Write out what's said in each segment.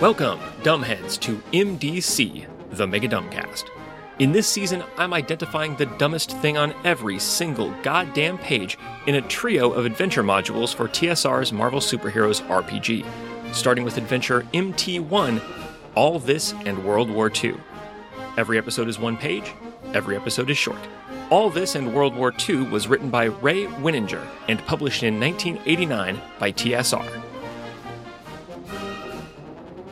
Welcome, dumbheads, to MDC, the Mega Dumbcast. In this season, I'm identifying the dumbest thing on every single goddamn page in a trio of adventure modules for TSR's Marvel Superheroes RPG, starting with adventure MT1, All This and World War II. Every episode is one page, every episode is short. All This and World War II was written by Ray Winninger and published in 1989 by TSR.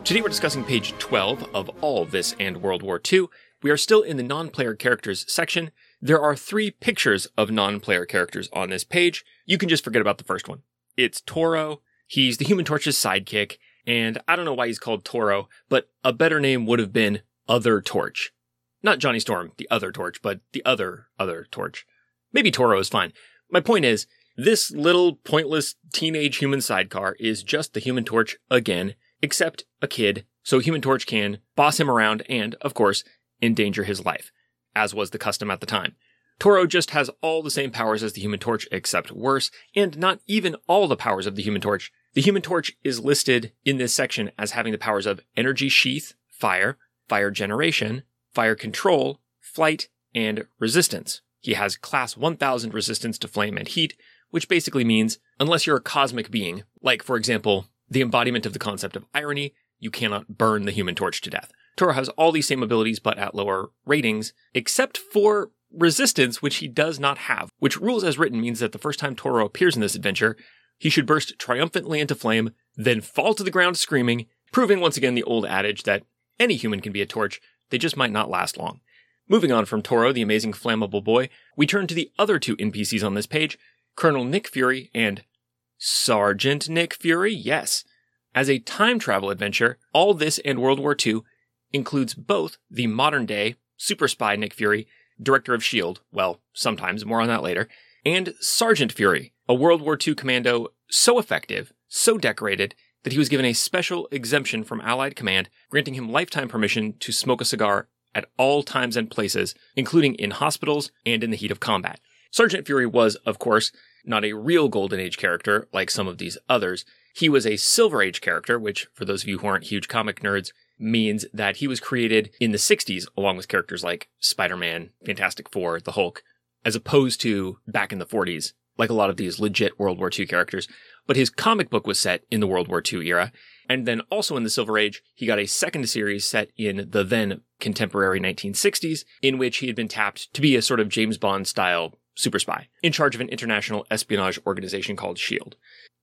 Today we're discussing page 12 of All This and World War II. We are still in the non player characters section. There are three pictures of non player characters on this page. You can just forget about the first one. It's Toro. He's the Human Torch's sidekick, and I don't know why he's called Toro, but a better name would have been Other Torch. Not Johnny Storm, the other Torch, but the other, other Torch. Maybe Toro is fine. My point is, this little pointless teenage human sidecar is just the Human Torch again, except a kid, so Human Torch can boss him around and, of course, endanger his life, as was the custom at the time. Toro just has all the same powers as the Human Torch, except worse, and not even all the powers of the Human Torch. The Human Torch is listed in this section as having the powers of energy sheath, fire, fire generation, fire control, flight, and resistance. He has class 1000 resistance to flame and heat, which basically means, unless you're a cosmic being, like, for example, the embodiment of the concept of irony, you cannot burn the human torch to death. Toro has all these same abilities, but at lower ratings, except for resistance, which he does not have, which rules as written means that the first time Toro appears in this adventure, he should burst triumphantly into flame, then fall to the ground screaming, proving once again the old adage that any human can be a torch, they just might not last long. Moving on from Toro, the amazing flammable boy, we turn to the other two NPCs on this page, Colonel Nick Fury and Sergeant Nick Fury, yes. As a time travel adventure, all this and World War II includes both the modern day super spy Nick Fury, director of S.H.I.E.L.D., well, sometimes, more on that later, and Sergeant Fury, a World War II commando so effective, so decorated, that he was given a special exemption from Allied command, granting him lifetime permission to smoke a cigar at all times and places, including in hospitals and in the heat of combat. Sergeant Fury was, of course, not a real Golden Age character like some of these others. He was a Silver Age character, which, for those of you who aren't huge comic nerds, means that he was created in the 60s along with characters like Spider Man, Fantastic Four, the Hulk, as opposed to back in the 40s, like a lot of these legit World War II characters. But his comic book was set in the World War II era. And then also in the Silver Age, he got a second series set in the then contemporary 1960s, in which he had been tapped to be a sort of James Bond style super spy in charge of an international espionage organization called S.H.I.E.L.D.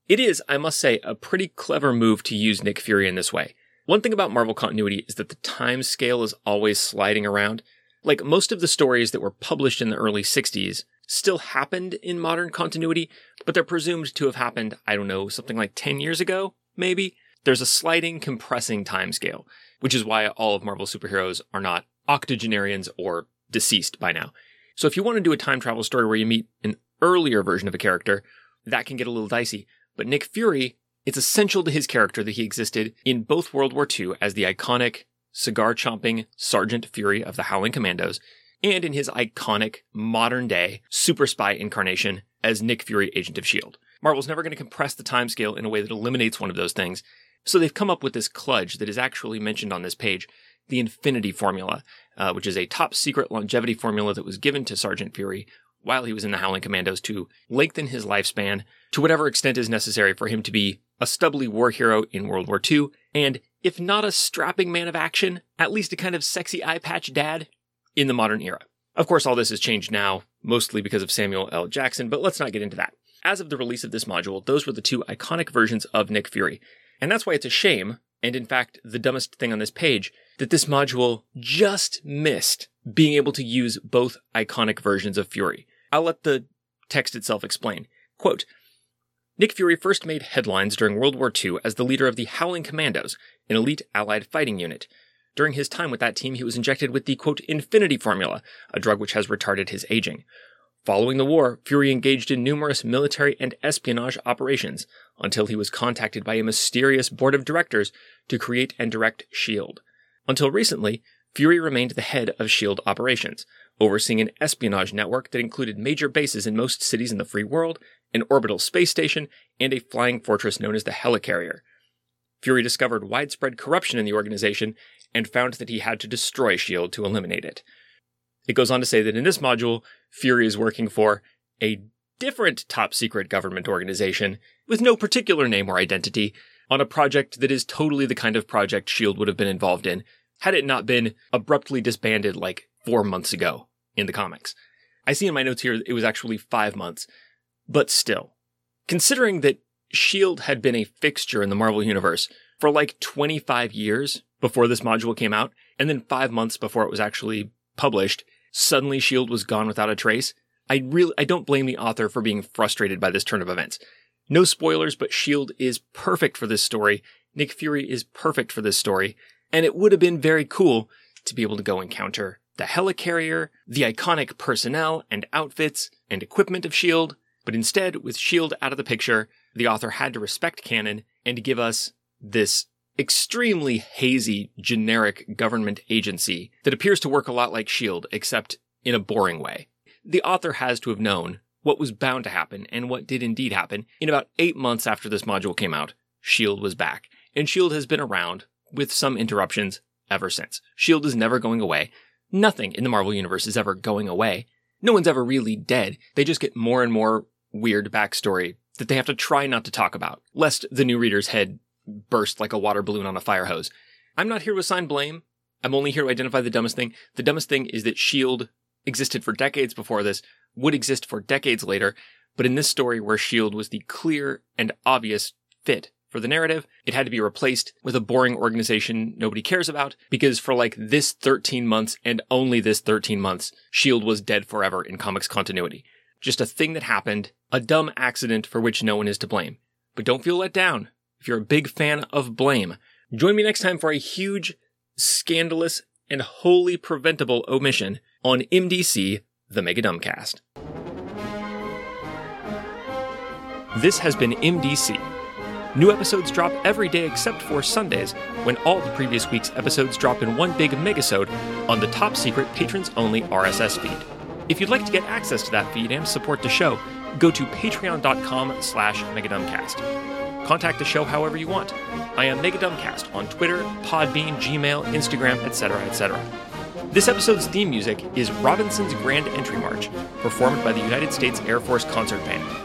It is, I must say, a pretty clever move to use Nick Fury in this way. One thing about Marvel continuity is that the time scale is always sliding around. Like most of the stories that were published in the early 60s still happened in modern continuity, but they're presumed to have happened, I don't know, something like 10 years ago, maybe. There's a sliding, compressing time scale, which is why all of Marvel superheroes are not octogenarians or deceased by now. So if you want to do a time travel story where you meet an earlier version of a character, that can get a little dicey. But Nick Fury, it's essential to his character that he existed in both World War II as the iconic cigar chomping Sergeant Fury of the Howling Commandos, and in his iconic modern day super spy incarnation as Nick Fury, Agent of S.H.I.E.L.D. Marvel's never going to compress the timescale in a way that eliminates one of those things, so they've come up with this kludge that is actually mentioned on this page, the Infinity Formula, uh, which is a top secret longevity formula that was given to Sergeant Fury while he was in the Howling Commandos to lengthen his lifespan to whatever extent is necessary for him to be a stubbly war hero in World War II, and if not a strapping man of action, at least a kind of sexy eye patch dad in the modern era. Of course, all this has changed now, mostly because of Samuel L. Jackson, but let's not get into that. As of the release of this module, those were the two iconic versions of Nick Fury. And that's why it's a shame, and in fact, the dumbest thing on this page, that this module just missed being able to use both iconic versions of Fury. I'll let the text itself explain. Quote, Nick Fury first made headlines during World War II as the leader of the Howling Commandos, an elite Allied fighting unit. During his time with that team, he was injected with the quote, Infinity Formula, a drug which has retarded his aging. Following the war, Fury engaged in numerous military and espionage operations until he was contacted by a mysterious board of directors to create and direct S.H.I.E.L.D. Until recently, Fury remained the head of S.H.I.E.L.D. operations, overseeing an espionage network that included major bases in most cities in the free world, an orbital space station, and a flying fortress known as the Helicarrier. Fury discovered widespread corruption in the organization and found that he had to destroy S.H.I.E.L.D. to eliminate it. It goes on to say that in this module, Fury is working for a different top secret government organization with no particular name or identity on a project that is totally the kind of project S.H.I.E.L.D. would have been involved in had it not been abruptly disbanded like four months ago in the comics. I see in my notes here it was actually five months, but still. Considering that S.H.I.E.L.D. had been a fixture in the Marvel Universe for like 25 years before this module came out, and then five months before it was actually published, suddenly S.H.I.E.L.D. was gone without a trace. I really, I don't blame the author for being frustrated by this turn of events. No spoilers, but S.H.I.E.L.D. is perfect for this story. Nick Fury is perfect for this story. And it would have been very cool to be able to go encounter the helicarrier, the iconic personnel and outfits and equipment of S.H.I.E.L.D. But instead, with S.H.I.E.L.D. out of the picture, the author had to respect canon and give us this extremely hazy, generic government agency that appears to work a lot like S.H.I.E.L.D., except in a boring way. The author has to have known what was bound to happen and what did indeed happen. In about eight months after this module came out, S.H.I.E.L.D. was back, and S.H.I.E.L.D. has been around with some interruptions ever since. S.H.I.E.L.D. is never going away. Nothing in the Marvel Universe is ever going away. No one's ever really dead. They just get more and more weird backstory that they have to try not to talk about, lest the new reader's head burst like a water balloon on a fire hose. I'm not here to assign blame. I'm only here to identify the dumbest thing. The dumbest thing is that S.H.I.E.L.D. existed for decades before this, would exist for decades later, but in this story where S.H.I.E.L.D. was the clear and obvious fit for the narrative, it had to be replaced with a boring organization nobody cares about because for like this 13 months and only this 13 months, S.H.I.E.L.D. was dead forever in comics continuity. Just a thing that happened, a dumb accident for which no one is to blame. But don't feel let down if you're a big fan of blame. Join me next time for a huge, scandalous, and wholly preventable omission on MDC, the Mega Dumbcast. This has been MDC. New episodes drop every day except for Sundays, when all the previous week's episodes drop in one big megasode on the top secret patrons only RSS feed. If you'd like to get access to that feed and support the show, go to patreon.com slash megadumbcast. Contact the show however you want. I am Megadumbcast on Twitter, Podbean, Gmail, Instagram, etc., etc. This episode's theme music is Robinson's Grand Entry March, performed by the United States Air Force Concert Band.